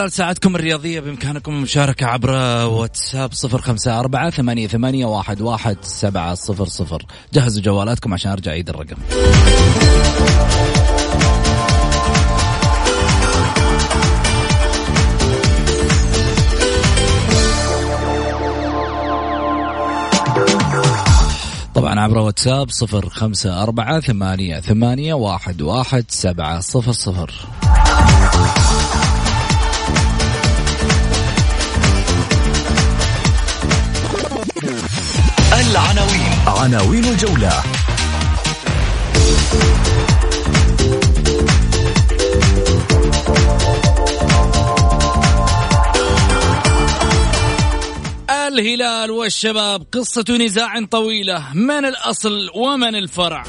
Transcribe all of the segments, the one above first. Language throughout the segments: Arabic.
خلال ساعتكم الرياضية بإمكانكم المشاركة عبر واتساب صفر خمسة أربعة ثمانية, ثمانية واحد, واحد سبعة صفر صفر. جهزوا جوالاتكم عشان أرجع أعيد الرقم. طبعا عبر واتساب صفر خمسة أربعة ثمانية, ثمانية واحد, واحد سبعة صفر صفر. عناوين الجولة. الهلال والشباب قصة نزاع طويلة. من الأصل ومن الفرع؟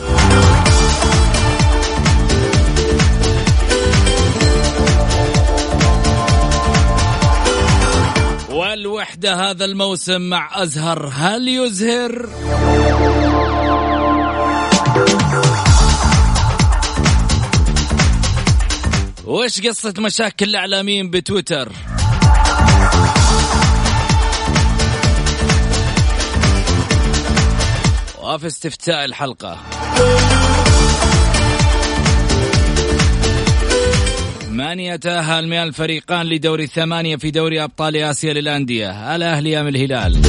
والوحدة هذا الموسم مع أزهر هل يزهر؟ وش قصة مشاكل الإعلاميين بتويتر؟ وفي استفتاء الحلقة من يتأهل من الفريقان لدور الثمانية في دوري أبطال آسيا للأندية؟ الأهلي أم الهلال.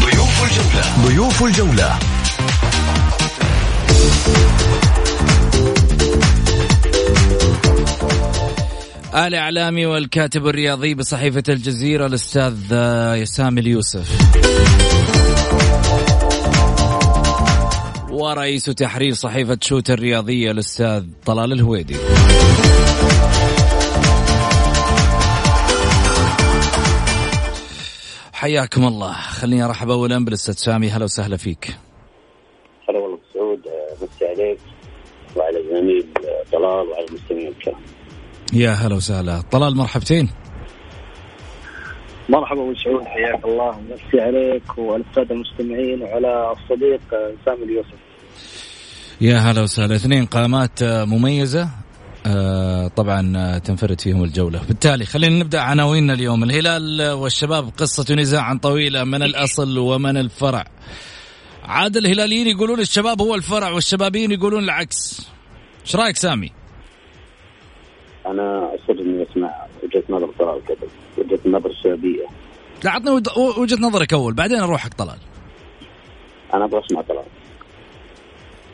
ضيوف الجولة. ضيوف الجولة. الإعلامي والكاتب الرياضي بصحيفة الجزيرة الأستاذ سامي اليوسف. ورئيس تحرير صحيفة شوت الرياضية الأستاذ طلال الهويدي. حياكم الله. خليني أرحب اولا بالأستاذ سامي. هلا وسهلا فيك. هلا والله سعود. مسي عليك. وعلى الزميل طلال وعلى المستمعين الكرام. يا هلا وسهلا. طلال مرحبتين. مرحبا أبو سعود حياك الله. مسي عليك وعلى الساده المستمعين وعلى الصديق سامي اليوسف. يا هلا وسهلا. اثنين قامات مميزة آه، طبعا تنفرد فيهم الجولة. بالتالي خلينا نبدأ عناويننا اليوم. الهلال والشباب قصة نزاع طويلة من الأصل ومن الفرع. عاد الهلاليين يقولون الشباب هو الفرع والشبابيين يقولون العكس. إيش رأيك سامي؟ أنا اصر إني أسمع وجهة نظر طلال قبل وجهة النظر الشبابيه لا عطني وجهة نظرك أول بعدين أروح حق طلال. أنا أبغى أسمع طلال.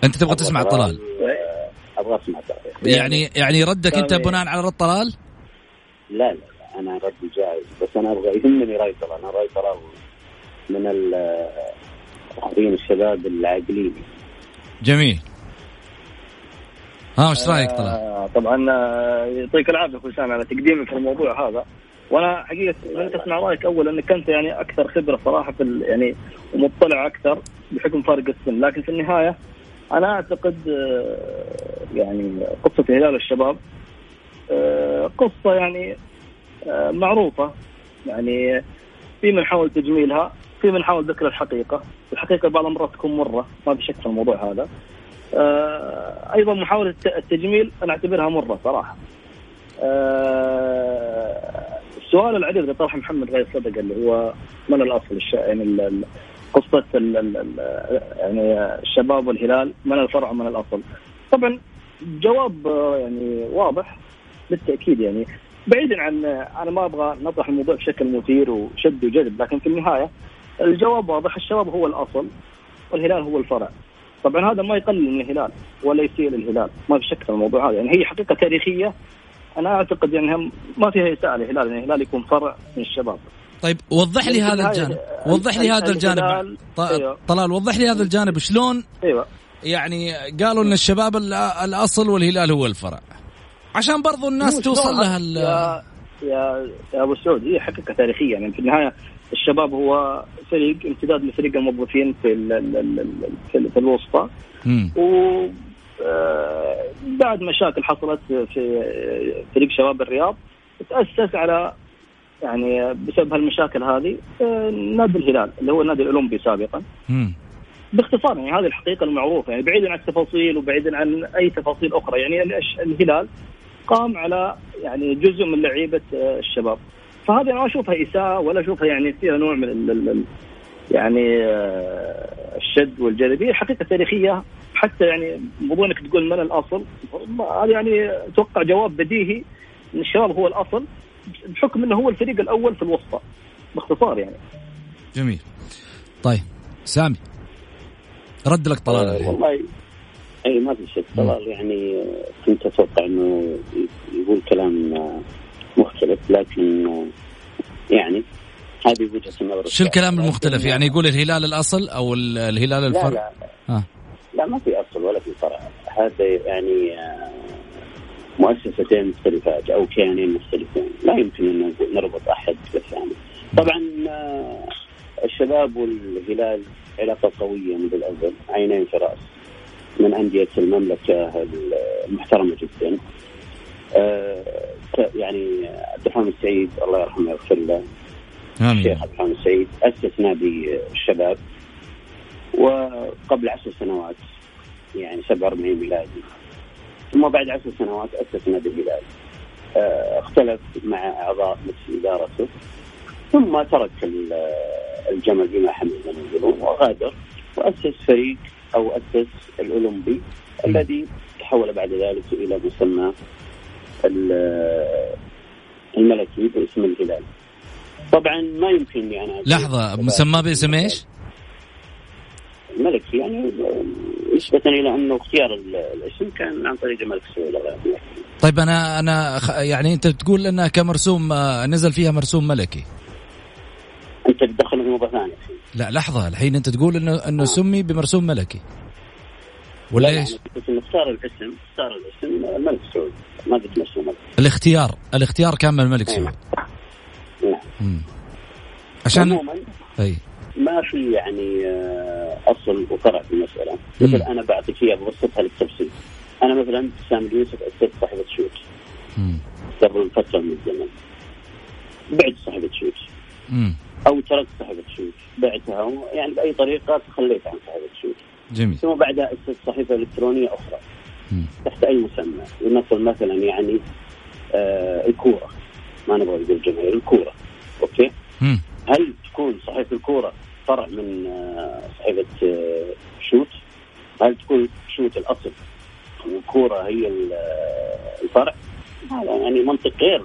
أنت تبغى تسمع طلال؟ آه، أبغى أسمع طلال. يعني يعني ردك أنت سامي. بناء على رد طلال؟ لا لا أنا ردي جاهز بس أنا أبغى يهمني رأي طلال. أنا رأي طلال من الاخرين الشباب العاقلين. جميل. ها وش رأيك طلال؟ آه طبعا آه، يعطيك العافية أخوي سامي على تقديمك الموضوع هذا. وأنا حقيقة لن اسمع رأيك أول انك أنت يعني أكثر خبرة صراحة في يعني ومطلع أكثر بحكم فارق السن. لكن في النهاية أنا أعتقد آه، يعني قصة هلال الشباب قصة يعني معروفة. يعني في من حاول تجميلها في من حاول ذكر الحقيقة. الحقيقة بعض المرات تكون مرة. ما في شك في الموضوع هذا. أيضا محاولة الت- التجميل أنا أعتبرها مرة صراحة. آه، السؤال العريض اللي طرحه محمد غير صدق اللي هو من الأصل. يعني قصة يعني الشباب والهلال من الفرع ومن الأصل. طبعا جواب آه، يعني واضح بالتأكيد يعني. بعيدا عن أنا ما أبغى نطرح الموضوع بشكل مثير وشد وجذب لكن في النهاية الجواب واضح الشباب هو الأصل والهلال هو الفرع. طبعا هذا ما يقلل من الهلال ولا يسيء للهلال. ما في شك في الموضوع هذا. يعني هي حقيقة تاريخية. أنا أعتقد يعني هم ما فيها إساءة للهلال. يعني الهلال يكون فرع من الشباب. طيب وضح لي يعني هذا الجانب. ال- وضح لي هذا الجانب. أيوه. طلال وضح لي هذا الجانب. شلون أيوه. يعني قالوا إن الشباب ال- الأصل والهلال هو الفرع؟ عشان برضو الناس توصل؟ لها يا يا أبو سعود هي حقيقة تاريخية. يعني في النهاية الشباب هو فريق امتداد لفريق الموظفين في ال ال ال ال في, في الوسطى. و آه، بعد مشاكل حصلت في فريق شباب الرياض تاسس على يعني بسبب هالمشاكل هذه آه، نادي الهلال اللي هو النادي الأولمبي سابقا مم. باختصار يعني هذه الحقيقة المعروفة يعني بعيدا عن التفاصيل وبعيدا عن أي تفاصيل أخرى يعني الهلال قام على يعني جزء من لعيبة آه، الشباب فهذه أنا ما أشوفها إساءة ولا أشوفها يعني فيها نوع من ال- ال- ال- يعني آه، الشد والجذب هي حقيقة تاريخية حتى يعني موضوع انك تقول من الأصل. هذا يعني أتوقع جواب بديهي ان الشباب هو الأصل بحكم إنه هو الفريق الأول في الوسطى باختصار يعني. جميل. طيب سامي رد لك طلال آه، والله اي ما في شك. طلال يعني كنت أتوقع إنه يقول كلام آه، مختلف لكن آه، يعني هذه وجهة النظر شو الكلام المختلف؟ يعني يقول الهلال الأصل أو ال- الهلال لا الفرع؟ لا. ها لا ما في أصل ولا في فرع. هذا يعني آه، مؤسستين مختلفات أو كيانين مختلفين. لا يمكن أن نربط أحد بالثاني. طبعا آه، الشباب والهلال علاقة قوية منذ الازل عينين في رأس من أندية المملكة المحترمة جدا. آه، يعني عبد الرحمن السعيد الله يرحمه ويغفر له. الشيخ عبد الرحمن السعيد أسس نادي الشباب وقبل عشر سنوات يعني 47 ميلادي ثم بعد عشر سنوات أسس نادي الهلال آه، اختلف مع أعضاء مجلس إدارته. ثم ترك ال- الجمل بما حمل ما يقولون وغادر وأسس فريق أو أسس الأولمبي الذي تحول بعد ذلك إلى مسمى الملكي باسم الهلال. طبعا ما يمكنني أنا لحظة مسماه باسم إيش؟ الملكي يعني نسبة إلى أنه اختيار ال- الاسم كان عن طريق الملك سعود طيب أنا أنا خ- يعني أنت بتقول انها كمرسوم آه، نزل فيها مرسوم ملكي. أنت تدخل في موضوع ثاني. لا لحظة الحين أنت تقول انه إنه سمي بمرسوم ملكي. ولا لا، إيش؟ أنا إنه اختار الاسم اختار الاسم الملك سعود ما قلت نفسه الملك. الاختيار الاختيار كان من الملك سعود نعم مم. عشان عموما أي. ما في يعني آه، أصل وفرع في المسألة. مثل. أنا بعطيك إياها ببسطها للتفصيل أنا مثلا سامي يوسف اسست صاحبة شوت. قبل فترة من الزمن. بعت صاحبة شوت. أو تركت صاحبة شوت. بعتها يعني بأي طريقة تخليت عن صاحبة شوت. جميل. ثم بعدها اسست صحيفة إلكترونية أخرى. تحت أي مسمى لنقل مثلا يعني آه الكورة ما نبغى نقول جماهير الكورة okay مم. هل تكون صحيفة الكورة فرع من آه صحيفة آه شوت؟ هل تكون شوت الأصل والكوره هي آه، الفرع؟ هذا يعني منطق غير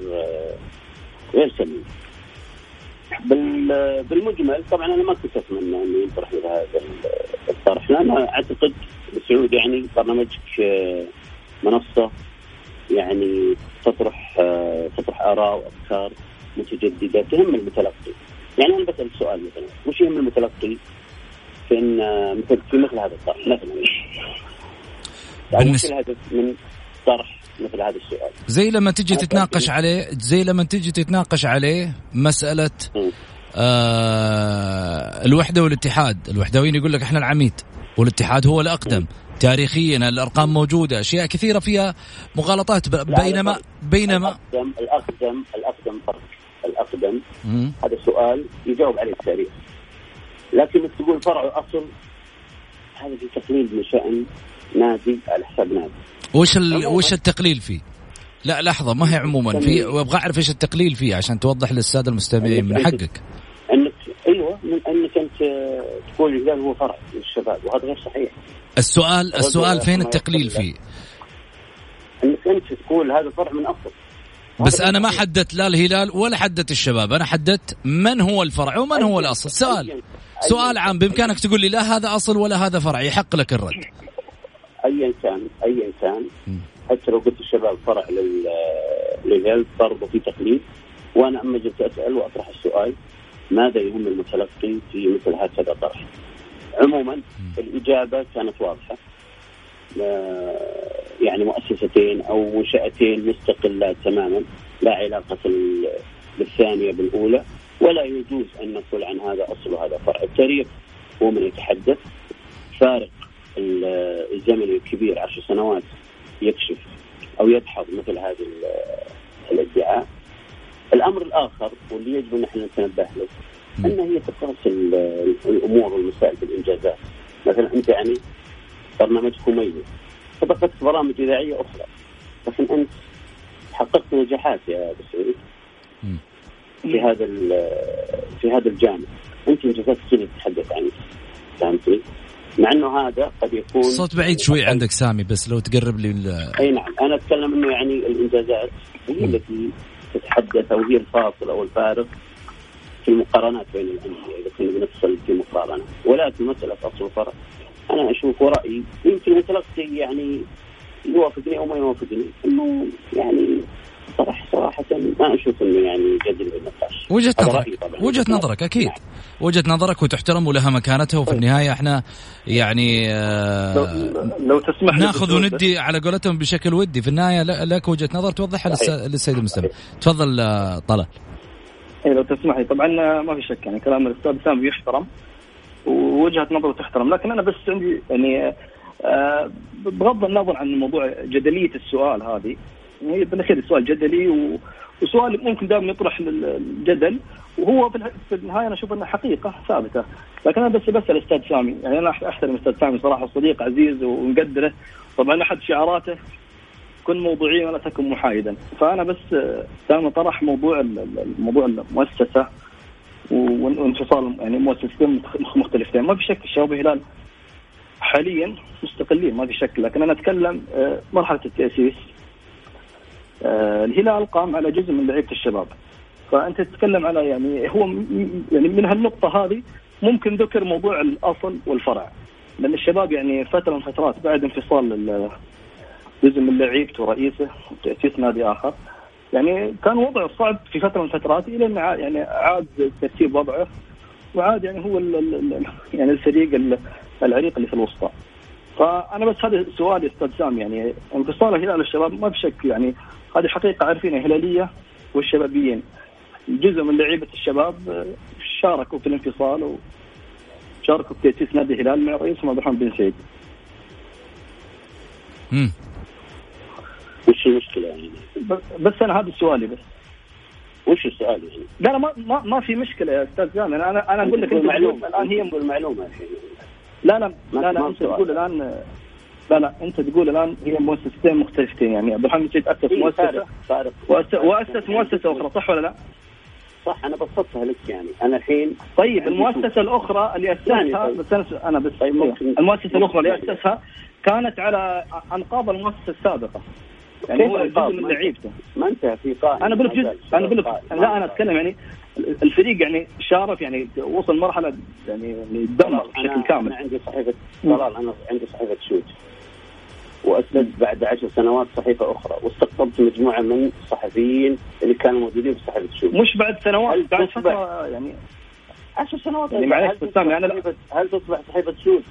غير سليم. بال- بالمجمل طبعا أنا ما كنت أتمنى انه ينطرح مثل هذا ال- الطرح لأن أعتقد سعود يعني برنامجك آه، منصة يعني تطرح آه، تطرح آراء وأفكار متجددة تهم المتلقي. يعني أنا بسأل سؤال مثلا وش يهم المتلقي؟ في ان ان مثل في مثل هذا الطرح مثلا. بالنسبة... الهدف من طرح مثل هذا السؤال؟ زي لما تجي تتناقش عليه زي لما تجي تتناقش عليه مسألة آه الوحدة والاتحاد. الوحدويين يقول لك إحنا العميد. والاتحاد هو الأقدم تاريخيا الأرقام موجودة أشياء كثيرة فيها مغالطات بينما بينما الاقدم الاقدم الأقدم فرق. الأقدم. هذا سؤال يجاوب عليه التاريخ. لكن تقول فرع اصل هذا في تقليل من شأن نادي على حساب نادي. وش ال... وش التقليل فيه؟ لا لحظة ما هي عموما في وابغى أعرف إيش التقليل فيه عشان توضح للسادة المستمعين من حقك. انك أيوه من انك انت تقول الهلال هو فرع للشباب وهذا غير صحيح. السؤال السؤال فين التقليل فيه؟ إنك أنت تقول هذا فرع من أصل. بس أنا ما حددت لا الهلال ولا حددت الشباب أنا حددت من هو الفرع ومن هو الأصل سؤال سؤال عام بإمكانك تقول لي لا هذا أصل ولا هذا فرع يحق لك الرد ايا كان ايا كان حتى لو قلت الشباب فرع للهلال برضه في تقليد وأنا أما جيت أسأل وأطرح السؤال ماذا يهم المتلقي في مثل هكذا طرح؟ عموما الإجابة كانت واضحة. يعني مؤسستين أو منشأتين مستقلات تماما لا علاقة بالثانية بالأولى ولا يجوز أن نقول عن هذا أصل وهذا فرع. التاريخ هو من يتحدث. فارق الزمني الكبير عشر سنوات يكشف أو يدحض مثل هذه الادعاء. الأمر الآخر واللي يجب أن إحنا نتنبه له أن هي تقاس الأمور والمسائل بالانجازات مثلا أنت يعني برنامجك مميز سبقت برامج إذاعية أخرى لكن أنت حققت نجاحات يا أبو سعيد. في هذا في هذا الجانب. أنت انجازات كثير تتحدث عنها؟ فهمتني؟ مع أنه هذا قد يكون صوت بعيد شوي عندك سامي بس لو تقرب لي أي نعم. أنا أتكلم أنه يعني الإنجازات هي التي تتحدث أو هي الفاصل أو الفارق في المقارنات بين الأندية إذا كنا بنفصل في مقارنة. ولكن مساله أصل وفرق. أنا أشوف ورأيي يمكن المتلقي يعني يوافقني أو ما يوافقني. إنه يعني صراحة صراحة ما أشوف إنه يعني جدل بالنقاش. وجهة نظرك. وجهة نظرك أكيد. نعم. وجهة نظرك وتحترم ولها مكانتها وفي طيب. النهاية إحنا يعني آه لو, لو تسمح ناخذ وندي على قولتهم بشكل ودي. في النهاية لك وجهة نظر توضحها للسيد المستمع. تفضل آه، طلال. اي لو تسمح لي. طبعا ما في شك يعني كلام الأستاذ سامي يحترم ووجهة نظره تحترم. لكن أنا بس عندي يعني آه بغض النظر عن موضوع جدلية السؤال هذه يعني بالأخير السؤال جدلي وسؤال ممكن دائما يطرح الجدل وهو في النهاية أنا أشوف انه حقيقة ثابتة. لكن أنا بس بسال الاستاذ سامي. يعني أنا أحترم الاستاذ سامي صراحة صديق عزيز ونقدره طبعا أحد شعاراته كن موضوعيا ولا تكن محايدا. فأنا بس دائما طرح موضوع موضوع المؤسسة وانفصال يعني مؤسستين مختلفتين. ما في شك الشباب الهلال حاليا مستقلين ما في شك. لكن أنا أتكلم آه، مرحلة التأسيس. آه، الهلال قام على جزء من لعيبة الشباب. فأنت تتكلم على يعني هو يعني من هالنقطة هذه ممكن ذكر موضوع الأصل والفرع. لأن الشباب يعني فترة من فترات بعد انفصال جزء من لعيبته ورئيسه وتأسيس نادي آخر يعني كان وضعه صعب في فترة من الفترات إلى أن يعني عاد ترتيب وضعه. وعاد يعني هو ال ال يعني الفريق العريق اللي في الوسطى. فأنا بس هذا سؤالي أستاذ سام يعني انفصال الهلال الشباب ما بشك يعني هذه حقيقة عارفينها هلالية والشبابيين جزء من لعيبة الشباب شاركوا في الانفصال وشاركوا في تأسيس نادي الهلال مع رئيسهم عبد الرحمن بن سعيد. امم وش المشكلة يعني؟ بس أنا هذا سؤالي بس. وش السؤال يعني؟ لا لا ما ما, ما في مشكلة يا أستاذ جامع أنا أنا أقول لك المعلومة الان هي المعلومه لا لا لا لا أنت تقول الآن لا لا أنت تقول الآن هي مؤسستين مختلفتين يعني عبد الرحمن سعيد أسس مؤسسة. فارق واسس مؤسسة أخرى صح ولا لا؟ صح أنا بسطتها لك يعني. أنا الحين طيب المؤسسة الأخرى اللي أسسها بس أنا بس طيب المؤسسة الأخرى اللي أسسها كانت على أنقاض المؤسسة السابقة. يعني هو جزء من لعيبته. ما انت في قائمه أنا بقول لك جزء أنا بقول لك لا أنا أتكلم يعني الفريق يعني شارف يعني وصل مرحلة يعني دمر بشكل كامل. أنا عندي صحيفه طلال أنا عندي صحيفة شوت. واسست بعد عشر سنوات صحيفة أخرى. واستقطبت مجموعة من الصحفيين اللي كانوا موجودين في صحيفة شوت. مش بعد سنوات بعد فترة يعني 10 سنوات يعني معلش هل بس تصبح سامي، أنا لا- صحيفة هل تصبح صحيفة شوت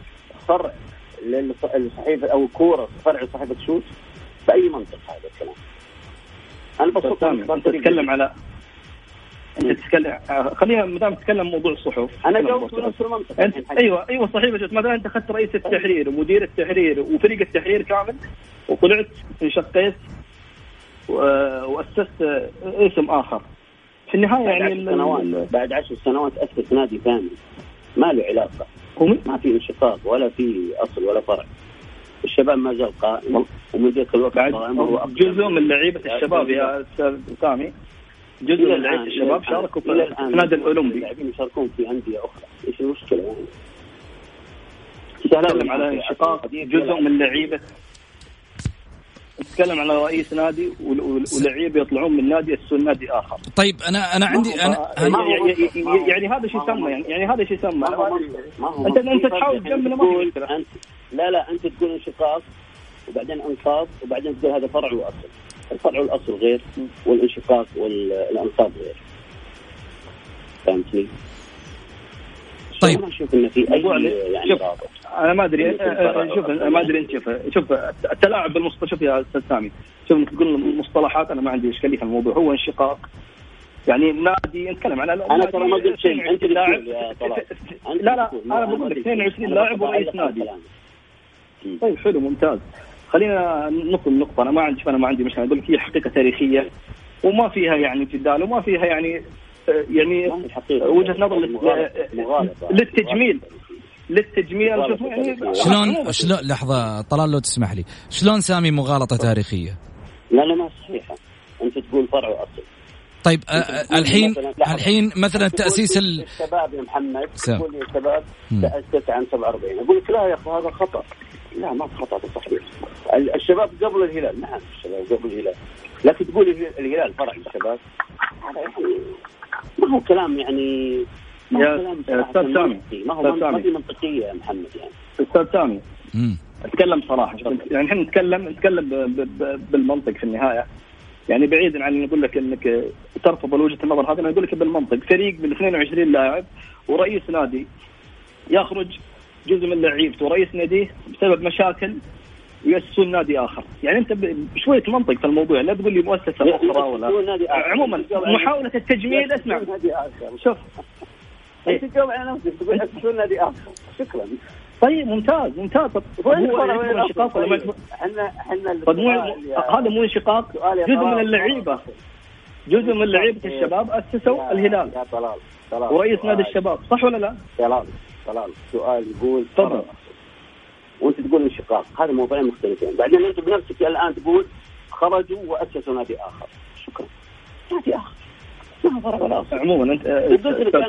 فرع للص- للصحيفه أو كورة فرع صحيفة شوت؟ بأي منطق هذا الكلام؟ أنا بس بصدق سامي انت تتكلم على أنت تتكلم آه، خلينا ما دام تتكلم موضوع الصحف. أنا جاوبت بنفس المنطق انت الحين. أيوه أيوه صحيح بس مثلا أنت أخذت رئيس التحرير ومدير التحرير وفريق التحرير كامل وطلعت انشقيت وأسست اسم آخر. في النهاية بعد يعني عشر سنوات بعد عشر سنوات اسس نادي ثاني. ما له علاقة. ما في انشقاق ولا في أصل ولا فرع. الشباب ما زال قائم ومن ذاك الوقت. جزء من لعيبة الشباب يا أستاذ سامي. جزء من لعيبة الشباب شاركوا في النادي الأولمبي. اللاعبين يشاركون في أندية أخرى. إيش المشكلة؟ يعني؟ نتكلم على انشقاق جزء من لعيبة نتكلم على رئيس نادي ول- ول- ولعيبه يطلعون من نادي يسون نادي آخر طيب أنا أنا عندي أنا, أنا يعني- يعني- يعني هذا شو يسمى يعني يعني هذا شو يسمى انت. أنت تحاول. تجمله ما انت لا لا أنت تقول انشقاق وبعدين أنصاب وبعدين تقول هذا فرع وأصل الفرع والأصل غير والانشقاق والانصاب غير فهمتني؟ طيب. ما أشوف إنه في أي يعني شوف أنا ما أدري آه، آه، فرع شوف وأصل. ما أدري أنت شوف شوف التلاعب بالمصطلح شوف يا أستاذ سامي شوف انك تقول مصطلحات أنا ما عندي إشكالية في الموضوع هو انشقاق يعني نادي نتكلم على أنا ترى ما قلت شيء أنت لاعب لا لا. أنا بقول لك أدري. 22 أنا لاعب ورئيس نادي. طيب حلو ممتاز خلينا نقطة نقطة أنا ما عندي أنا ما عندي مشكلة أقول لك هي حقيقة تاريخية وما فيها يعني جدال وما فيها يعني يعني. وجهة نظر. للتجميل. للتجميل. يعني. شلون شلون لحظة طلال لو تسمح لي. شلون سامي مغالطة تاريخية؟ لا لا ما صحيحة. أنت تقول فرع وأصل. طيب الحين. الحين مثلا تأسيس ال... الشباب يا محمد. تقول لي الشباب. تأسس عن 47 أقول لك لا يا أخي هذا خطأ. لا ما في خطأ صحيح ال- الشباب قبل الهلال. نعم الشباب قبل الهلال. لكن تقول الهلال فرع الشباب. هذا يعني ما هو كلام يعني ما هو يا- كلام أستاذ سامي. ما هو ما سامي. في منطقية يا محمد يعني أستاذ سامي. أتكلم صراحة يعني إحنا نتكلم نتكلم بالمنطق في النهاية يعني بعيدا عن نقول لك إنك ترفض وجهة النظر هذه أنا أقول لك بالمنطق فريق من 22 لاعب ورئيس نادي يخرج جزء من لعيبته ورئيس ناديه بسبب مشاكل ويأسسون نادي آخر، يعني أنت بشوية منطق في الموضوع لا تقول لي مؤسسة أخرى ولا آخر. عموما محاولة التجميل اسمع. شوف. أنت تجاوب على نفسك تقول اسسون نادي آخر. شكرا. طيب ممتاز ممتاز. هو انشقاق؟ يعتبر؟ إحنا إحنا طب مو يا- هذا مو انشقاق جزء. من اللعيبة. جزء من لعيبة الشباب أسسوا الهلال. يا طلال. ورئيس. نادي الشباب صح ولا لا؟ طلال طلال سؤال يقول تفضل. وانت تقول انشقاق هذا موضوعين مختلفين. بعدين انت بنفسك الان تقول خرجوا وأسسوا نادي آخر. شكرا. نادي آخر. عموما انت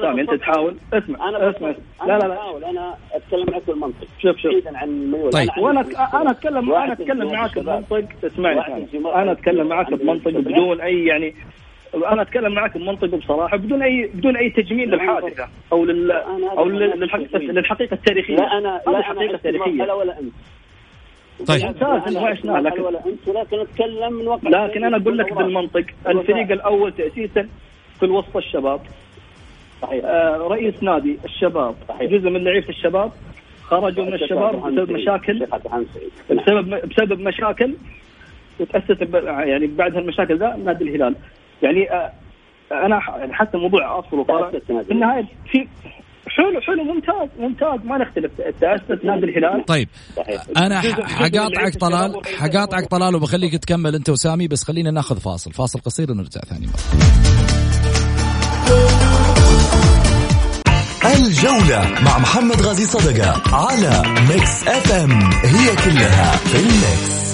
سامي أنت. تحاول. اسمع أنا اسمع. لا لا لا. أنا أتكلم معك بالمنطق شوف شوف. بعيدا عن الميول طيب. أنا وأنا أنا اتكلم أنا أتكلم الشباب. بمنطق. اسمعني أنا أتكلم عندنا بمنطق. بدون أي يعني أنا أتكلم معاك بمنطق بصراحة بدون اي بدون أي تجميل للحادثة أو لل أو للحقيقه للحقيقة التاريخية. لا أنا لا حقيقه أنا تاريخيه ولا أنت؟ طيب. ممتاز، أنا لكن- ولا أنت؟ لكن أتكلم من واقع لكن أنا أقول لك بالمنطق. الفريق الأول تاسيسا في الوسط الشباب. صحيح. آه، رئيس نادي الشباب صحيح. جزء من لعيبة الشباب خرجوا من الشباب بسبب مشاكل. بسبب بسبب مشاكل. وتاسس يعني بعد هالمشاكل ذا نادي الهلال. يعني آه، أنا ح- يعني حتى موضوع أصل وفرع نادي في النهاية في حلو حلو ممتاز ممتاز. ما نختلف. تاسس نادي الهلال. طيب. صحيح. أنا حقاطعك طلال حقاطعك. طلال وبخليك تكمل أنت وسامي بس خلينا نأخذ فاصل. فاصل قصير ونرجع ثاني مرة. الجولة مع محمد غازي صدقة على ميكس اف ام هي كلها في الميكس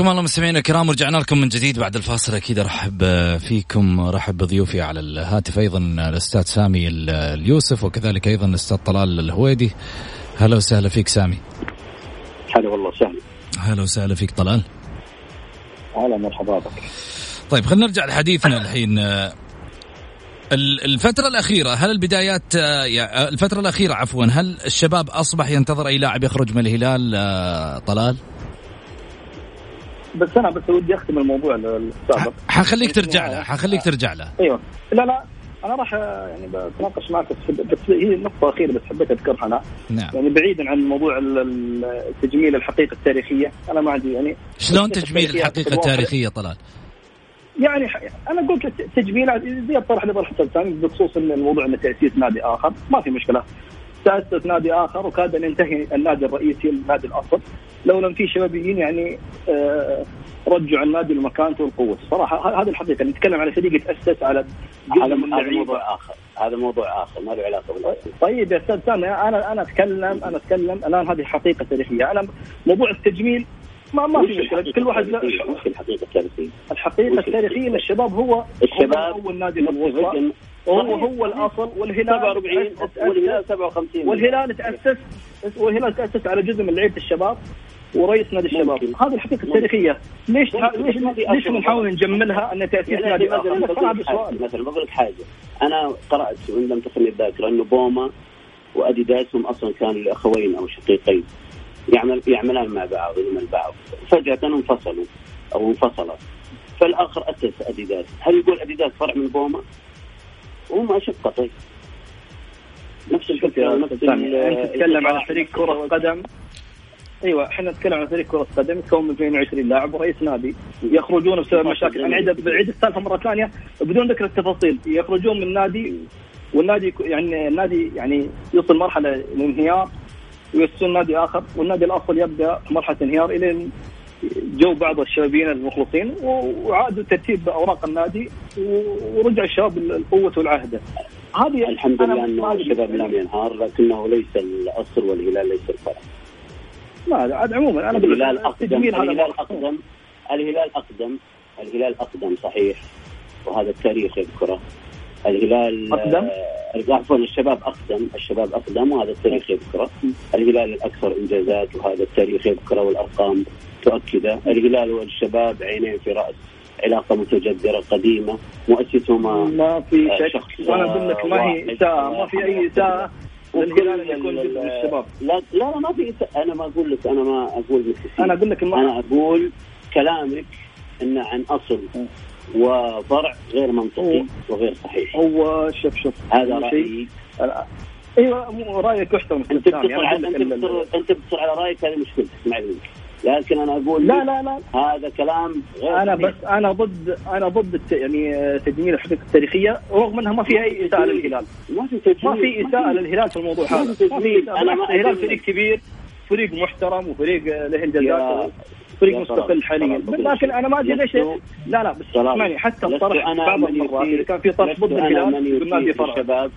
حياكم الله مستمعينا الكرام ورجعنا لكم من جديد بعد الفاصل. أكيد أرحب فيكم أرحب بضيوفي على الهاتف أيضا الأستاذ سامي اليوسف وكذلك أيضا الأستاذ طلال الهويدي. هلا وسهلا فيك سامي. هلا والله وسهلا هلا وسهلا فيك طلال. هلا مرحبا بك. طيب خلينا نرجع لحديثنا الحين. الفترة الأخيرة هل البدايات الفترة الأخيرة عفوا هل الشباب أصبح ينتظر أي لاعب يخرج من الهلال طلال؟ بس أنا بس ودي أختم الموضوع السابق حخليك ترجع له حخليك ترجع له. أيوه. لا لا أنا راح يعني بتناقش معك بس هي نقطه اخيره بس حبيت أذكرها أنا. نعم. يعني بعيدا عن موضوع التجميل الحقيقة التاريخية أنا ما عندي يعني شلون تجميل الحقيقة التاريخية طلال؟ يعني أنا أقول لك تجميلات زي الطرح اللي طرحته بخصوص الموضوع إنه تأسيس نادي آخر ما في مشكلة. تأسس نادي آخر وكاد أن ينتهي النادي الرئيسي النادي الأصل. لو لم في شبابيين يعني آه رجعوا النادي لمكانته والقوة. صراحة هذه الحقيقة نتكلم على فريق تأسس على هذا موضوع آخر. هذا موضوع آخر ما له علاقة. طيب يا أستاذ سامي أنا أنا أتكلم أنا أتكلم الآن هذه حقيقة تاريخية. أنا موضوع التجميل ما ما في مشكلة. كل واحد وش الحقيقة التاريخية؟ الحقيقة التاريخية. ان الشباب هو الشباب هو أول نادي في الوسطى وهو هو الأصل والهلال 47 والهلال 57 والهلال تأسس والهلال تأسس على جزء من لعيبه الشباب ورئيس نادي الشباب. هذه الحقيقة التاريخية. ليش ليش ليش نحاول نجملها أن تأسيس يعني نادي مثلا بقول لك حاجة أنا قرأت وإن لم تخني الذاكرة انه بوما واديداس هم أصلا كانوا اخوين أو شقيقين. يعمل يعملان مع بعض من بعض. فجأة انفصلوا أو انفصلا فالآخر أسس أديداس. هل يقول أديداس فرع من بوما؟ هم اشقه طيب. نفس الفكرة نفس أنت تتكلم على فريق كرة قدم. أيوه إحنا نتكلم عن فريق كرة قدم يتكون من 22 لاعب ورئيس نادي. يخرجون بسبب مشاكل. أنا عيد بعيد السالفة مرة ثانية بدون ذكر التفاصيل. يخرجون من نادي والنادي يعني النادي يعني يوصل مرحلة الانهيار ويسون نادي آخر والنادي الأصل يبدأ مرحلة انهيار إلى جو بعض الشبابين المخلصين وعادوا ترتيب أوراق النادي ورجع الشباب القوة والعهده. هذه الحمد لله انه الشباب لم ينهار لكنه ليس الأصل والهلال ليس الفرع. لا عاد عموما أنا الهلال أقدم الهلال أقدم الهلال أقدم الهلال أقدم صحيح وهذا التاريخ يذكره. الهلال أقدم؟ عفوا الشباب أقدم الشباب أقدم وهذا التاريخ يذكره. الهلال الأكثر إنجازات وهذا التاريخ يذكره والأرقام تؤكده الهلال والشباب عينين في رأس علاقة متجذرة قديمة مؤسسهما ما في شك. وأنا أقول لك ما هي إساءة ما في أي إساءة للهلال يكون جزء من الشباب لا لا ما في إساءة. أنا ما أقول لك أنا ما أقول لك. أنا أقول لك أنا أقول كلامك انه عن أصل وفرع غير منطقي وغير صحيح. هو شوف شوف هذا رأيي. أيوه رأيك يحترم أنت بتصر على أنت على رأيك هذه مشكلتك منك لكن أنا أقول لا لا لا. هذا كلام غير أنا بس أنا ضد أنا ضد الت... يعني تجميل الحقيقة التاريخية رغم إنها ما فيها أي اساءه للهلال. ما في ما اساءه للهلال في الموضوع هذا. ما في أنا الهلال فريق كبير فريق محترم وفريق له إنجازات. فريق مستقل حاليا. لكن أنا ما أدري ليش لا لا بس اسمعني. حتى الطرح بعض المرات اذا كان في طرح ضد الهلال قلنا في فرع الشباب.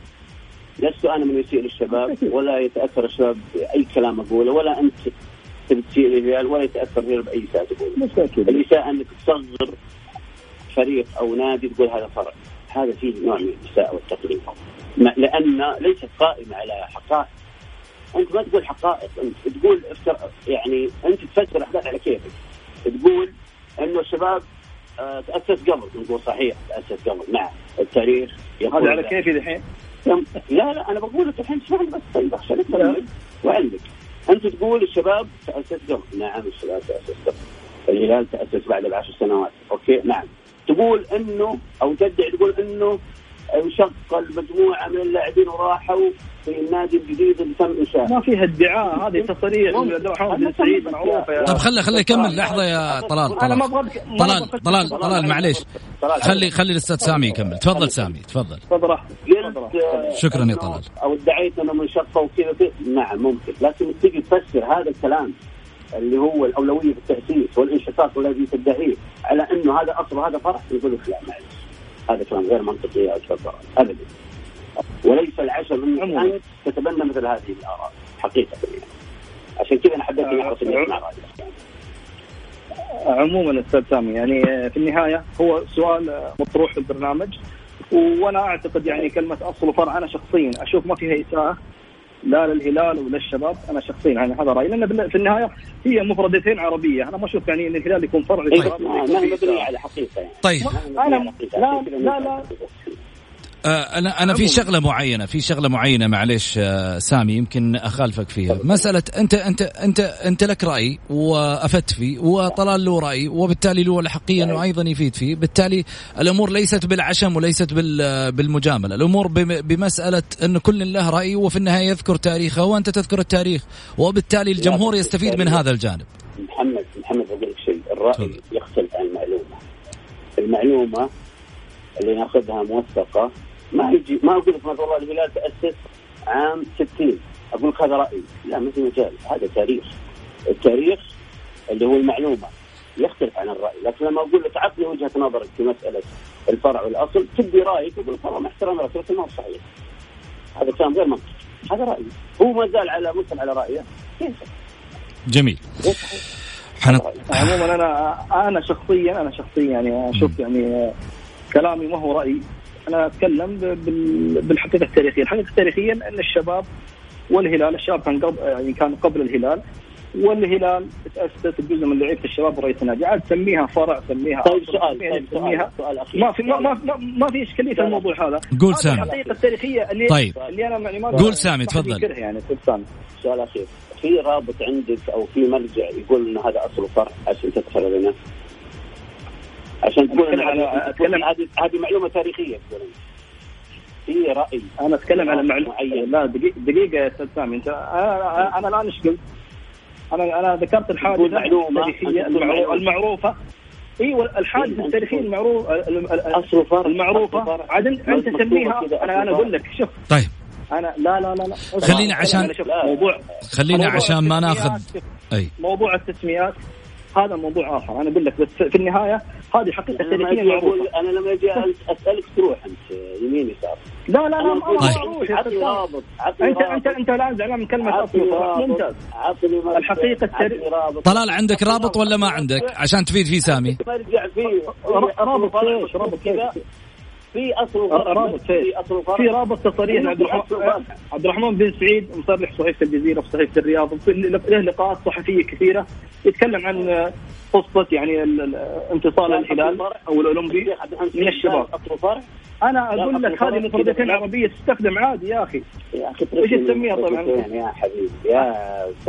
لست أنا من يسيء للشباب ولا يتأثر الشباب بأي كلام أقوله ولا أنت تسيء للهلال ولا يتأثر الهلال بأي اساءه تقول الاساءه أنك تصغر فريق أو نادي تقول هذا فرع هذا فيه نوع من الاساءه والتقليد. لأن ليست قائمة على حقائق. أنت ما تقول حقائق. أنت تقول يعني أنت تفسر الاحداث على كيفك. تقول إنه الشباب آه تأسس قبل. نقول صحيح تأسس قبل. نعم. التاريخ هذا على كيفي الحين لا لا أنا بقول لك الحين اسمعني بس طيب عشان افهم وعلمك أنت تقول الشباب تأسس قبل. نعم الشباب تأسس قبل. الهلال تأسس بعد العشر سنوات. أوكي نعم. تقول إنه أو تدعي تقول إنه انشق المجموعه من اللاعبين وراحوا في النادي الجديد اللي تم انشاؤه ما فيها ادعاء هذه تصريح محمد سعيد معروفه طب خلي خلي يكمل لحظة يا طلال طلال. طلال طلال طلال معليش. خلي خلي الأستاذ سامي يكمل. تفضل سامي تفضل. تفضل شكرا يا طلال. أو ادعيت أنه منشقة وكذا نعم ممكن. لكن تيجي تفسر هذا الكلام اللي هو الأولوية في التأسيس والانشقاق الذي تدعيه على أنه هذا أصل وهذا فرع يقول لك لا معلش هذا كلام غير منطقي يا أستاذ ابدا. وليس العشم انك انت تتبنى مثل هذه الآراء حقيقة. يعني عشان كذا أنا حبيت إني اعرف اني اسمع رايك عموما أستاذ سامي يعني في النهاية هو سؤال مطروح في البرنامج وأنا أعتقد يعني كلمة أصل وفرع أنا شخصيا أشوف ما فيها إساءة. لا للهلال ولا الشباب أنا شخصيا يعني هذا رايي لأن في النهايه هي مفردتين عربيه أنا ما أشوف يعني ان الهلال يكون فرع للشباب ما مبنيه على حقيقه يعني طيب أنا لا لا لا آه، أنا أنا في شغلة معينة في شغلة معينة معلش آه، سامي يمكن أخالفك فيها. مسألة انت انت انت أنت لك رأي وأفدت فيه وطلال له رأي وبالتالي له الحقيه انه أيضا يفيد فيه. بالتالي الأمور ليست بالعشم وليست بالمجاملة. الأمور بمسألة انه كل له رأي وفي النهاية يذكر تاريخه وأنت تذكر التاريخ وبالتالي الجمهور يستفيد من هذا الجانب. محمد محمد بقول لك شيء. الرأي يختلف عن المعلومة. المعلومة اللي ناخذها موثقة ما يجي ما أقول لك والله الهلال تأسس عام 60 أقول لك هذا رأيي. لا ما في مجال. هذا تاريخ. التاريخ اللي هو المعلومة. يختلف عن الرأي. لكن لما أقول لك عطني وجهة نظرك في مسألة الفرع والأصل تبدي رأيك تقول والله مع احترام لك لكن ما هو صحيح. هذا كلام غير منطقي هذا رأيي. هو ما زال على مصر على رأيه. كيف؟ جميل. حنط... عموما أنا أنا شخصيا أنا شخصيا يعني أشوف يعني كلامي ما هو رأي. أنا أتكلم بالحقيقة التاريخية، الحقيقة التاريخيه أن الشباب والهلال الشباب كان قبل يعني كان قبل الهلال والهلال تأسست جزء من لعيبة الشباب ورئيس النادي. عاد سميها فرع سميها طيب سؤال طيب سؤال, سؤال أخير. ما في ما ما, ما, ما في إشكالية في الموضوع هذا. قول سامي. الحقيقة التاريخية اللي طيب. اللي أنا يعني ما قول سامي تفضل. يعني سامي. سؤال أخير. في رابط عندك أو في مرجع يقول إن هذا أصل فرع عشان تدخل لنا عشان تقول أتكلم هذه هذه معلومة تاريخية. في رأي. أنا أتكلم على معلومة لا دقيقه دقيقة يا أستاذ سامي. انت أنا أنا الآن إيش قلت؟ أنا أنا ذكرت الحادثة التاريخيه المعروفة. أيوه الحادثة التاريخية المعروف المعروفة. عاد انت تسميها أنا أنا أقول لك شوف. طيب. أنا لا لا لا لا. خلينا عشان موضوع خلينا عشان ما ناخذ أي. موضوع التسميات هذا موضوع آخر. أنا أقول لك بس في النهاية هذه حقيقة تاريخية معروفة. أنا لما أجي أسألك تروح أنت يمين يسار. لا لا لا ما أروح. رابط انت انت أنت الان زعلان من كلمة اصل ممتاز. الحقيقة التاريخيه طلال عندك رابط ولا ما عندك؟ عشان تفيد فيه سامي. مرجع فيه. رابط إيش؟ رابط كذا. في أصل رابط. في أصل في رابط تصريح عبد الرحمن عبد الرحمن بن سعيد مصرح صحيفة الجزيرة وصحيفه الرياض له لقاءات صحفية كثيرة يتكلم عن قصة يعني انتصال الهلال أو الأولمبي من الشباب. أنا أقول لك هذه مفردتين عربية تستخدم عادي يا أخي. يا أخي إيش تسميها طبعا؟ يا حبيبي يا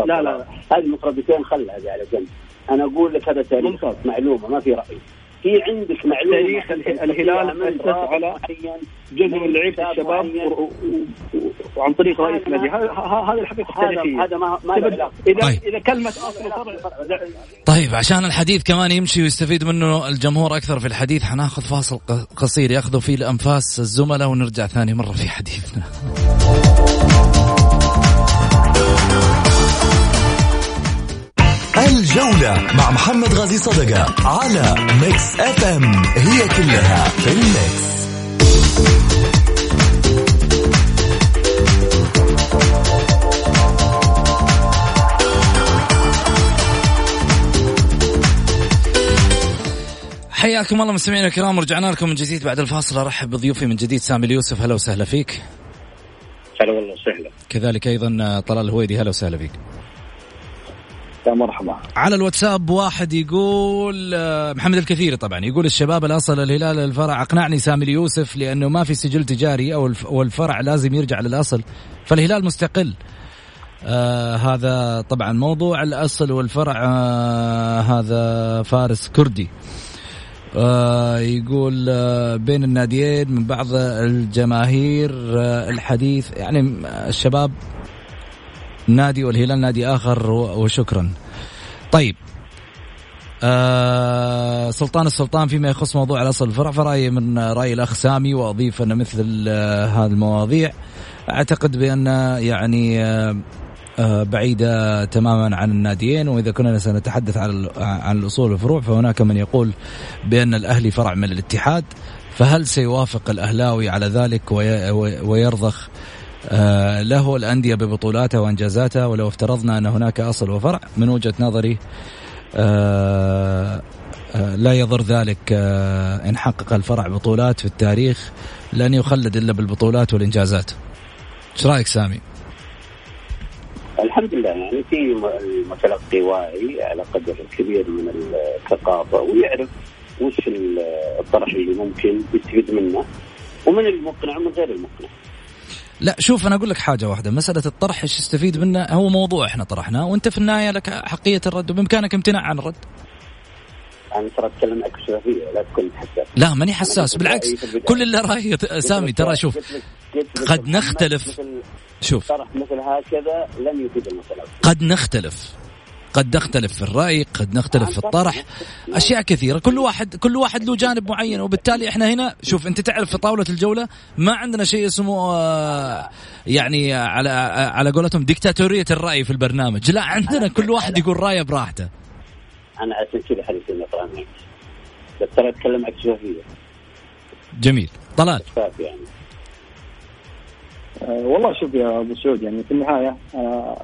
لا لا هذه مفردتين خلها على جنب. أنا أقول لك هذا تاريخ معلومة ما في رأي. في عندك معلومة تاريخ الهلال أسس على جزء من لعيبة الشباب وعن طريق رئيس النادي. هذا الحقيقة التاريخية. هذا ما ما اذا طيب. إذا كلمة اصل طيب عشان الحديث كمان يمشي ويستفيد منه الجمهور أكثر في الحديث حناخذ فاصل قصير ياخذوا فيه الأنفاس الزملاء ونرجع ثاني مرة في حديثنا. مع محمد غازي صدقة على Mix FM هي كلها في ال mix. حياكم الله مستمعينا الكرام ورجعنا لكم من جديد بعد الفاصل. أرحب بضيوفي من جديد سامي اليوسف. هلا وسهلا فيك. هلا والله وسهلا. كذلك أيضا طلال الهويدي. هلا وسهلا فيك. يا مرحبا. على الواتساب واحد يقول آه، محمد الكثير طبعا يقول الشباب الأصل الهلال الفرع أقنعني سامي اليوسف لأنه ما في سجل تجاري أو والفرع لازم يرجع للأصل فالهلال مستقل. آه هذا طبعا موضوع الأصل والفرع آه هذا فارس كردي. آه يقول آه بين الناديين من بعض الجماهير آه الحديث يعني الشباب نادي والهلال نادي آخر وشكرا. طيب آه سلطان السلطان فيما يخص موضوع الأصل الفرع فرايي من رأي الأخ سامي وأضيف أن مثل آه هذه المواضيع أعتقد بأن يعني آه آه بعيدة تماما عن الناديين وإذا كنا سنتحدث عن عن الأصول والفروع فهناك من يقول بأن الأهلي فرع من الاتحاد فهل سيوافق الأهلاوي على ذلك ويرضخ له الأندية ببطولاتها وإنجازاتها ولو افترضنا أن هناك أصل وفرع من وجهة نظري آه آه لا يضر ذلك آه إن حقق الفرع بطولات في التاريخ لن يخلد إلا بالبطولات والإنجازات. إيش رأيك سامي؟ الحمد لله يعني في المتلقي واعي على قدر كبير من الثقافة ويعرف وش الطرح اللي ممكن يستفيد منه ومن المقنع ومن غير المقنع. لا شوف أنا أقول لك حاجة واحدة. مسألة الطرح إيش يستفيد منه هو موضوع إحنا طرحناه. وأنت في النهاية لك حقية الرد وبإمكانك امتناع عن الرد. أنا ترى أتكلم معك شفافيه لا تكون حساس. لا ماني حساس بالعكس. كل اللي راي سامي ترى شوف. قد نختلف. شوف. طرح مثل هكذا لن يفيد قد نختلف. قد نختلف في الرأي قد نختلف في الطرح أشياء كثيرة. كل واحد كل واحد له جانب معين وبالتالي إحنا هنا شوف أنت تعرف في طاولة الجولة ما عندنا شيء اسمه آه، يعني على على قولتهم ديكتاتورية الرأي في البرنامج. لا عندنا كل واحد يقول رأيه براحته. أنا عشان كذا معك بس ترى أتكلم معك شفافيه جميل. طلال. يعني. والله شوف يا أبو سعود يعني في النهاية أه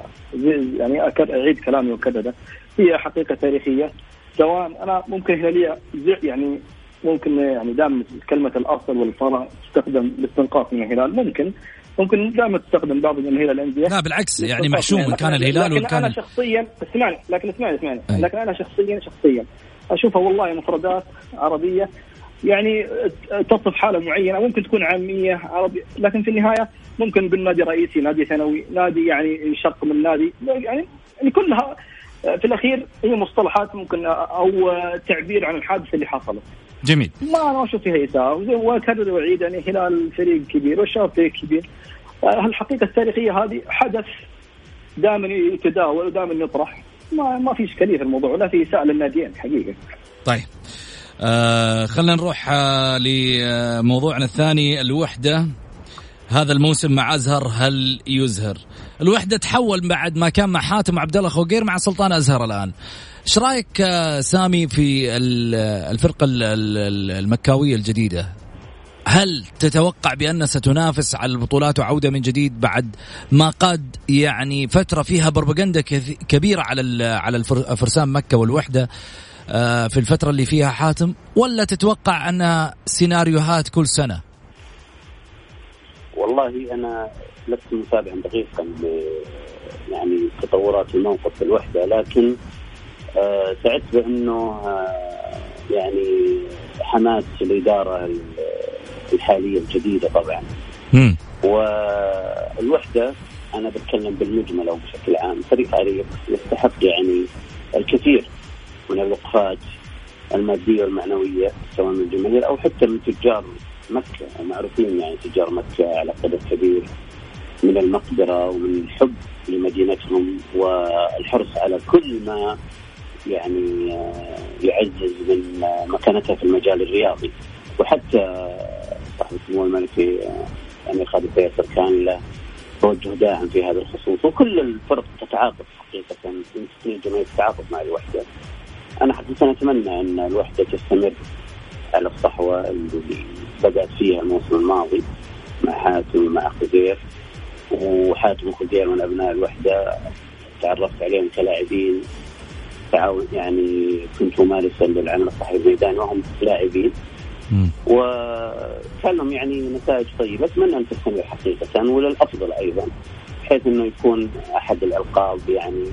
يعني أعيد كلامي وكذا هي حقيقة تاريخية. سواء أنا ممكن هلاليه يعني ممكن يعني دائما كلمة الأصل والفرع تستخدم لاستنقاص من الهلال ممكن. ممكن دائما تستخدم بعض من الهلال الانديه لا بالعكس يعني محشوم ان كان الهلال وان كان أنا شخصيا اسمعني لكن اسمعني اسمعني. لكن أنا شخصيا شخصيا أشوفها والله مفردات عربية يعني تصف حالة معينة ممكن تكون عامية عربية لكن في النهاية ممكن بالنادي رئيسي نادي ثانوي نادي يعني ينشق من نادي يعني يعني كلها في الأخير هي مصطلحات ممكن أو تعبير عن الحادثة اللي حصلت. جميل. ما أنا أشوف فيها اساءه واكرر واعيد يعني هلال فريق كبير والشباب فريق كبير. الحقيقة التاريخية هذه حدث دائما يتداول ودائما يطرح ما ما في إشكالية في الموضوع ولا في إساءة للناديين حقيقة. طيب. آه خلينا نروح آه لموضوعنا الثاني الوحدة هذا الموسم مع أزهر هل يزهر؟ الوحدة تحول بعد ما كان مع حاتم عبد الله خوقير مع سلطان أزهر الآن. إيش رأيك آه، سامي في الفرقة المكاوية الجديدة؟ هل تتوقع بأنها ستنافس على البطولات وعودة من جديد بعد ما قاد يعني فترة فيها بروباغندا كبيرة على على فرسان مكة والوحدة في الفترة اللي فيها حاتم ولا تتوقع أنها سيناريوهات كل سنة؟ والله أنا لست متابعا دقيقا يعني تطورات الموقف في الوحدة لكن آه سعدت بأنه آه يعني حماس الإدارة الحالية الجديدة طبعا مم. والوحدة أنا بتكلم بالمجمل أو بشكل عام فريق عريق يستحق يعني الكثير من الوقفات المادية والمعنوية سواء من الجماهير أو حتى من تجار مكة. معروفين يعني تجار مكة على قدر كبير من المقدرة ومن الحب لمدينتهم والحرص على كل ما يعني آه، يعزز من مكانتها في المجال الرياضي. وحتى صاحب السمو الملكي يعني خالد فيصل كان له توجه داعم في هذا الخصوص. وكل الفرق تتعاطف حقيقة. يمكن الجماهير تتعاطف مع الوحدة أنا حقيقة أتمنى أن الوحدة تستمر على الصحوة اللي بدأت فيها الموسم الماضي مع حاتم ومع خزير وحاتم وخزير من أبناء الوحدة تعرفت عليهم كلاعبين. تعاون يعني كنت ممارسا للعمل الصحي الميداني وهم لاعبين. وكان لهم يعني نتائج طيبة. أتمنى أن تستمر حقيقة وللأفضل أيضا بحيث إنه يكون أحد الألقاب يعني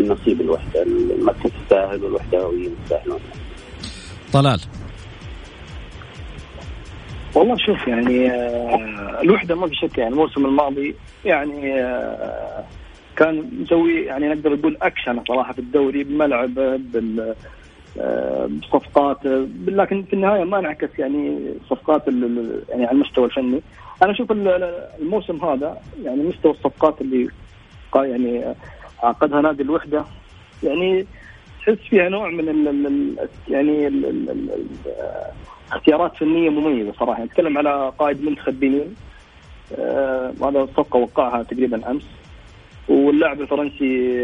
من نصيب الوحدة مكه تستاهل والوحداويين يستاهلون طلال. والله شوف يعني آه، الوحدة ما في شك يعني الموسم الماضي يعني آه، كان مسوي يعني نقدر نقول أكشن صراحة في الدوري بملعبه بال آه، بصفقات لكن في النهاية ما انعكس يعني صفقات يعني على المستوى الفني. أنا أشوف الموسم هذا يعني مستوى الصفقات اللي يعني عقدها نادي الوحدة. يعني تحس فيها نوع من ال يعني ال اختيارات فنية مميزة صراحة. نتكلم على قائد منتخب بنين. آه هذا صفقه وقعها تقريبا أمس. واللاعب الفرنسي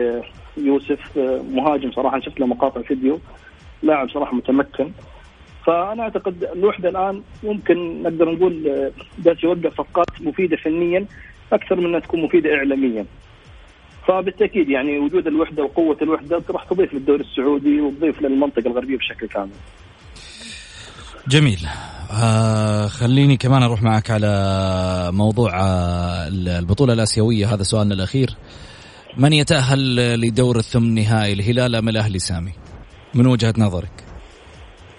يوسف آه مهاجم صراحة. شفت له مقاطع فيديو. لاعب صراحة متمكن. فأنا أعتقد الوحدة الآن ممكن نقدر نقول جالس آه، يوقع صفقات مفيدة فنيا أكثر من أنها تكون مفيدة اعلاميا. فبالتأكيد يعني وجود الوحدة وقوة الوحدة راح تضيف للدوري السعودي وتضيف للمنطقة الغربية بشكل كامل. جميل. آه خليني كمان أروح معك على موضوع آه البطولة الآسيوية. هذا سؤالنا الأخير. من يتأهل لدور الثمن نهائي الهلال أم الأهلي؟ سامي من وجهة نظرك؟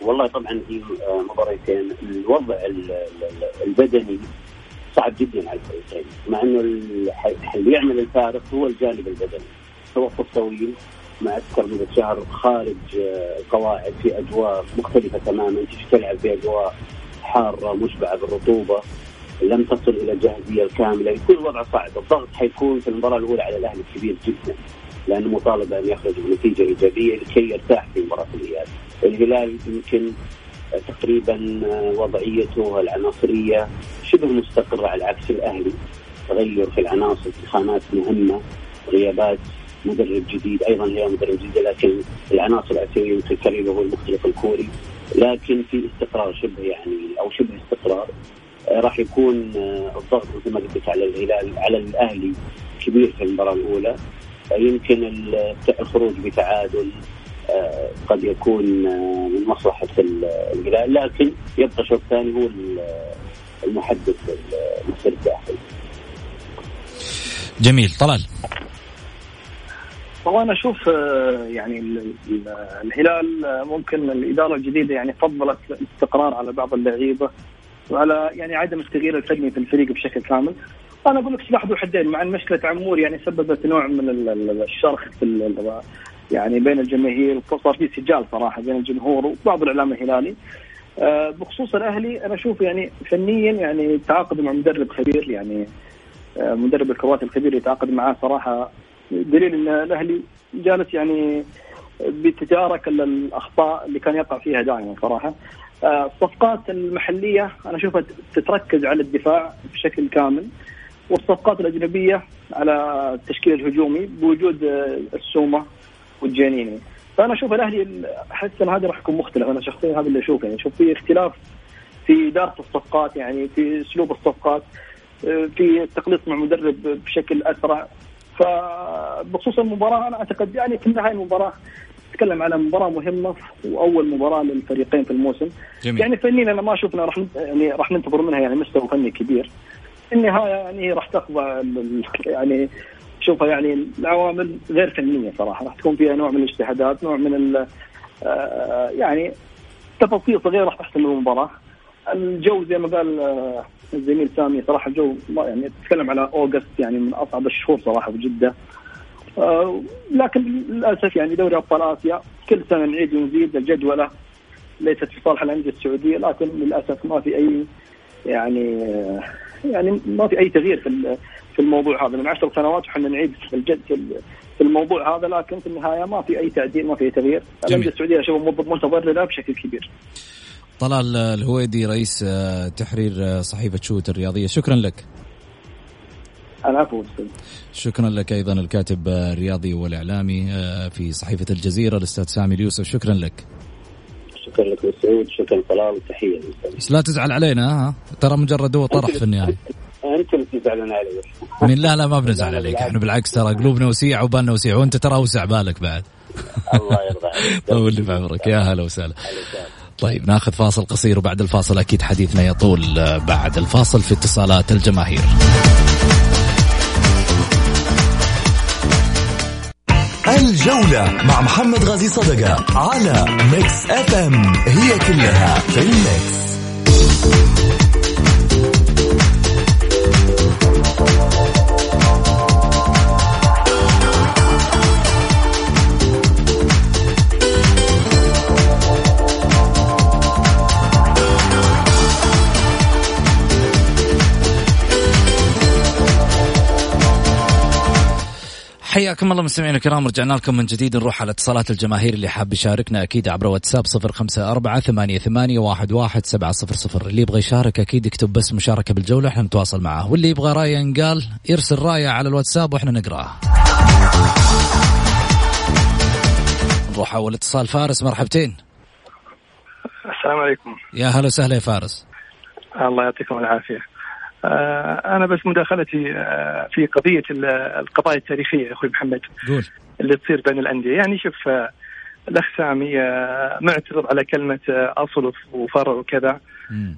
والله طبعا في مباراتين الوضع البدني صعب جدا على الفريقين مع إنه اللي يعمل الفارق هو الجانب البدني. توقف طويل مع أكثر من شهر خارج القواعد في أجواء مختلفة تماما تلعب في اجواء حارة مشبعة بالرطوبة لم تصل إلى الجاهزية الكاملة. يكون الوضع صعب الضغط حيكون في المباراة الأولى على الأهلي كبير جدا لأنه مطالب أن يخرج بنتيجة إيجابية لكي يرتاح في مباراة الإياب. الهلال يمكن تقريبا وضعيته العناصرية شبه مستقرة على عكس الأهلي. تغير في العناصر خانات مهمة غيابات مدرب جديد أيضا هي مدرب جديد لكن العناصر الاساسيه مثل كريم هو المختلف الكوري. لكن في استقرار شبه يعني أو شبه استقرار راح يكون الضغط مثل ما قلت على الهلال على الأهلي كبير في المباراة الأولى. يمكن الخروج بتعادل آه، قد يكون آه، من مصلحة الهلال لكن يبقى شوط ثاني هو المحدث المصير الداخلي. جميل طلال والله أنا أشوف آه، يعني الهلال ممكن الإدارة الجديدة يعني فضلت الاستقرار على بعض اللعيبة وعلى يعني عدم التغيير الفني في الفريق بشكل كامل. أنا أقول لك سلاح ذو حدين مع إن مشكلة عمور يعني سببت نوع من الشرخ في يعني بين الجماهير وصار في سجال صراحة بين الجمهور وبعض الإعلام الهلالي. آه، بخصوص الأهلي أنا أشوف يعني فنيا يعني تعاقد مع مدرب خبير يعني آه، مدرب الكرواتي الخبير يتعاقد معاه صراحة دليل إن الأهلي جالس يعني بتتدارك الأخطاء اللي كان يقع فيها دائما صراحة. آه، الصفقات المحلية أنا أشوفها تتركز على الدفاع بشكل كامل. والصفقات الأجنبية على التشكيل الهجومي بوجود السومة والجانيني فأنا أشوف الأهلي أحس ان هذا راح يكون مختلف. أنا شخصيا هذا اللي أشوفه. يعني أشوف في اختلاف في إدارة الصفقات يعني في أسلوب الصفقات آه، في التخليص مع مدرب بشكل أسرع. فبخصوص المباراة أنا أعتقد يعني في النهاية المباراة نتكلم على مباراة مهمة وأول مباراة للفريقين في الموسم. جميل. يعني فنيا أنا ما اشوفنا راح يعني راح ننتظر منها يعني مستوى فني كبير. في النهاية يعني راح تخضع يعني شوفها يعني العوامل غير فنية صراحة. راح تكون فيها نوع من الاجتهادات نوع من آه، يعني تفاصيل صغيرة راح تحسم المباراة. الجو زي ما قال آه، الزميل سامي صراحة الجو يعني تتكلم على أوغست يعني من أصعب الشهور صراحة في جدة. آه، لكن للأسف يعني دوري أبطال آسيا كل سنة نعيد ونزيد الجدولة ليست في صالح الأندية السعودية لكن للأسف ما في أي يعني يعني ما في أي تغيير في في الموضوع هذا. من عشر سنوات وحنا نعيد الجد في الموضوع هذا لكن في النهاية ما في أي تعديل ما في أي تغيير. الانديه السعودية أشوف متضرره بشكل كبير. طلال الهويدي رئيس آه، تحرير آه، صحيفة شوت الرياضية. شكرا لك. العفو شكرا لك أيضا الكاتب الرياضي والإعلامي آه، في صحيفة الجزيرة الأستاذ سامي اليوسف. شكرا لك. شكرا لك سعود. شكرا طلال وتحيه بس لا تزعل علينا ها؟ ترى مجرد هو طرف في النهاية. انت اللي تزعلون علي. من لا لا ما بنزعل عليك. إحنا بالعكس ترى قلوبنا وسيعه وبالنا وسيع وانت ترى اوسع بالك بعد. الله يرضى عليك. طول لي بعمرك. يا هلا وسهلا. طيب ناخذ فاصل قصير وبعد الفاصل أكيد حديثنا يطول بعد الفاصل في اتصالات الجماهير. الجولة مع محمد غازي صدقة على Mix FM. هي كلها في ال mix. حياكم الله مستمعينا الكرام رجعنا لكم من جديد نروح على اتصالات الجماهير اللي حاب يشاركنا أكيد عبر واتساب صفر خمسة أربعة ثمانية, ثمانية واحد, واحد سبعة صفر صفر. اللي يبغى يشارك أكيد يكتب بس مشاركة بالجولة إحنا نتواصل معاه واللي يبغى راية ينقال يرسل رأية على الواتساب وإحنا نقرأه. نروح أول اتصال. فارس مرحبتين. السلام عليكم. يا هلا وسهلا يا فارس. الله يعطيكم العافية. أنا بس مداخلتي آه، في قضية القضايا التاريخية أخوي محمد قول. اللي تصير بين الأندية. يعني شوف آه، الأخ سامي معترض على كلمة اصل وفرع وكذا.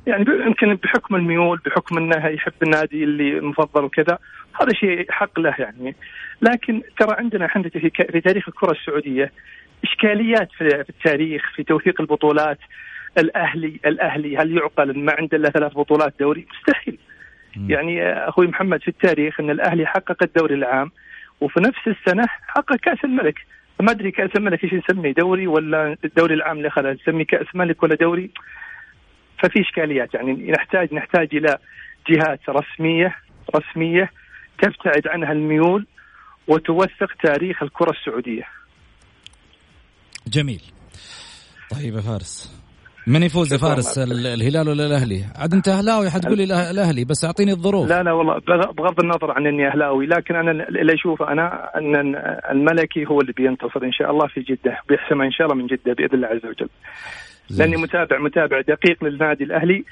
يعني يمكن بحكم الميول بحكم إنه يحب النادي اللي مفضل وكذا. هذا شيء حق له يعني. لكن ترى عندنا إحنا في تاريخ الكرة السعودية إشكاليات في التاريخ في توثيق البطولات الأهلي الأهلي هل يعقل ما عنده إلا ثلاث بطولات دوري؟ مستحيل. يعني أخوي محمد في التاريخ أن الأهلي حقق الدوري العام وفي نفس السنة حقق كأس الملك ما أدري كأس الملك إيش نسميه دوري ولا الدوري العام اللي خلاه نسميه كأس ملك ولا دوري ففي إشكاليات يعني نحتاج نحتاج إلى جهات رسمية رسمية تبتعد عنها الميول وتوثق تاريخ الكرة السعودية. جميل. طيب يا فارس من يفوز يا فارس الهلال ولا الأهلي؟ عاد انت أهلاوي حتقول لي الأهلي بس أعطيني الظروف لا لا والله بغض النظر عن إني أهلاوي لكن أنا اللي أشوفه أنا أن الملكي هو اللي بينتصر إن شاء الله في جدة بيحسمها إن شاء الله من جدة بإذن الله عز وجل. لأني متابع متابع دقيق للنادي الأهلي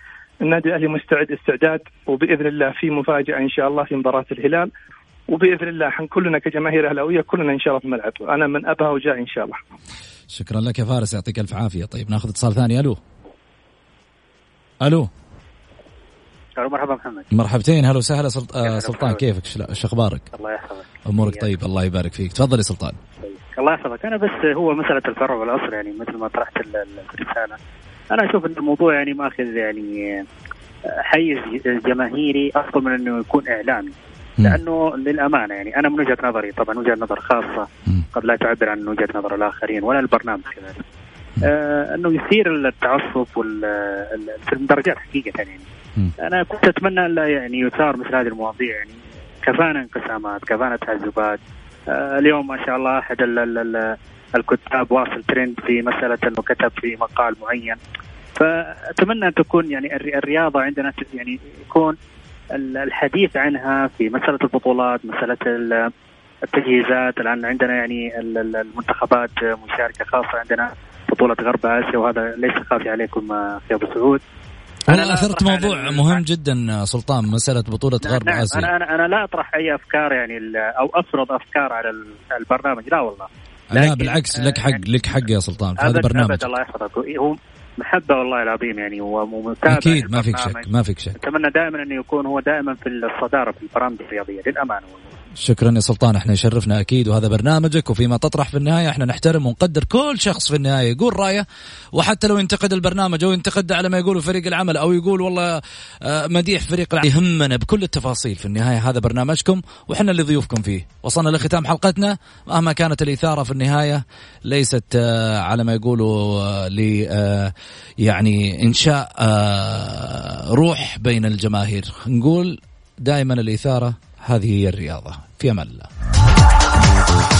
النادي الأهلي مستعد استعداد وبإذن الله في مفاجأة إن شاء الله في مباراة الهلال وبإذن الله كلنا كجماهير أهلاوية كلنا إن شاء الله في الملعب أنا من أبها وجاي إن شاء الله. شكرا لك يا فارس يعطيك ألف عافية. طيب ناخذ اتصال ثاني. ألو. ألو. مرحبا محمد. مرحبتين. هلا وسهلا. آه، سلطان كيفك؟ شو أخبارك؟ الله يحفظك. أمورك طيب الله يبارك فيك. تفضل يا سلطان. طيب. الله يحفظك. أنا بس هو مسألة الفرع والاصل يعني مثل ما طرحت الرسالة. أنا أشوف إن الموضوع يعني ماخذ يعني آه، حيز جماهيري أفضل من إنه يكون إعلامي. لأنه للأمانة يعني أنا من وجهة نظري طبعا وجهة نظر خاصة قد لا تعبر عن وجهة نظر الآخرين ولا البرنامج كذلك. آه إنه يثير التعصب في المدرجات حقيقة يعني. أنا كنت أتمنى أن يعني يثار مثل هذه المواضيع يعني. كفانا انقسامات كفانا تهذبات آه اليوم ما شاء الله أحد الكتاب واصل ترند في مسألة إنه كتب في مقال معين. فأتمنى أن تكون يعني الرياضة عندنا يعني يكون الحديث عنها في مسألة البطولات مسألة التجهيزات الآن عندنا يعني المنتخبات مشاركة خاصة عندنا بطولة غرب آسيا وهذا ليس خافي عليكم أخي أبو سعود. أنا أثرت موضوع مهم جدا سلطان مسألة بطولة نعم غرب نعم آسيا. أنا أنا أنا لا أطرح أي أفكار يعني أو أفرض أفكار على البرنامج لا والله. لا بالعكس لك حق لك حق يا سلطان في هذا برنامج أبد الله يحفظك. هو محبة والله العظيم يعني ومتابع أكيد ما فيك شك ما فيك شك. أتمنى دائما انه يكون هو دائما في الصدارة في البرامج الرياضية للأمانة والله. شكرا يا سلطان إحنا يشرفنا أكيد وهذا برنامجك وفيما تطرح في النهاية إحنا نحترم ونقدر كل شخص في النهاية يقول رأيه وحتى لو ينتقد البرنامج أو ينتقد على ما يقوله فريق العمل أو يقول والله آه، مديح فريق العمل. يهمنا بكل التفاصيل في النهاية هذا برنامجكم وإحنا اللي ضيوفكم فيه. وصلنا لختام حلقتنا مهما كانت الإثارة في النهاية ليست آه، على ما يقولوا آه، ل يعني إنشاء روح بين الجماهير. نقول دائما الإثارة هذه هي الرياضة. في أمان الله.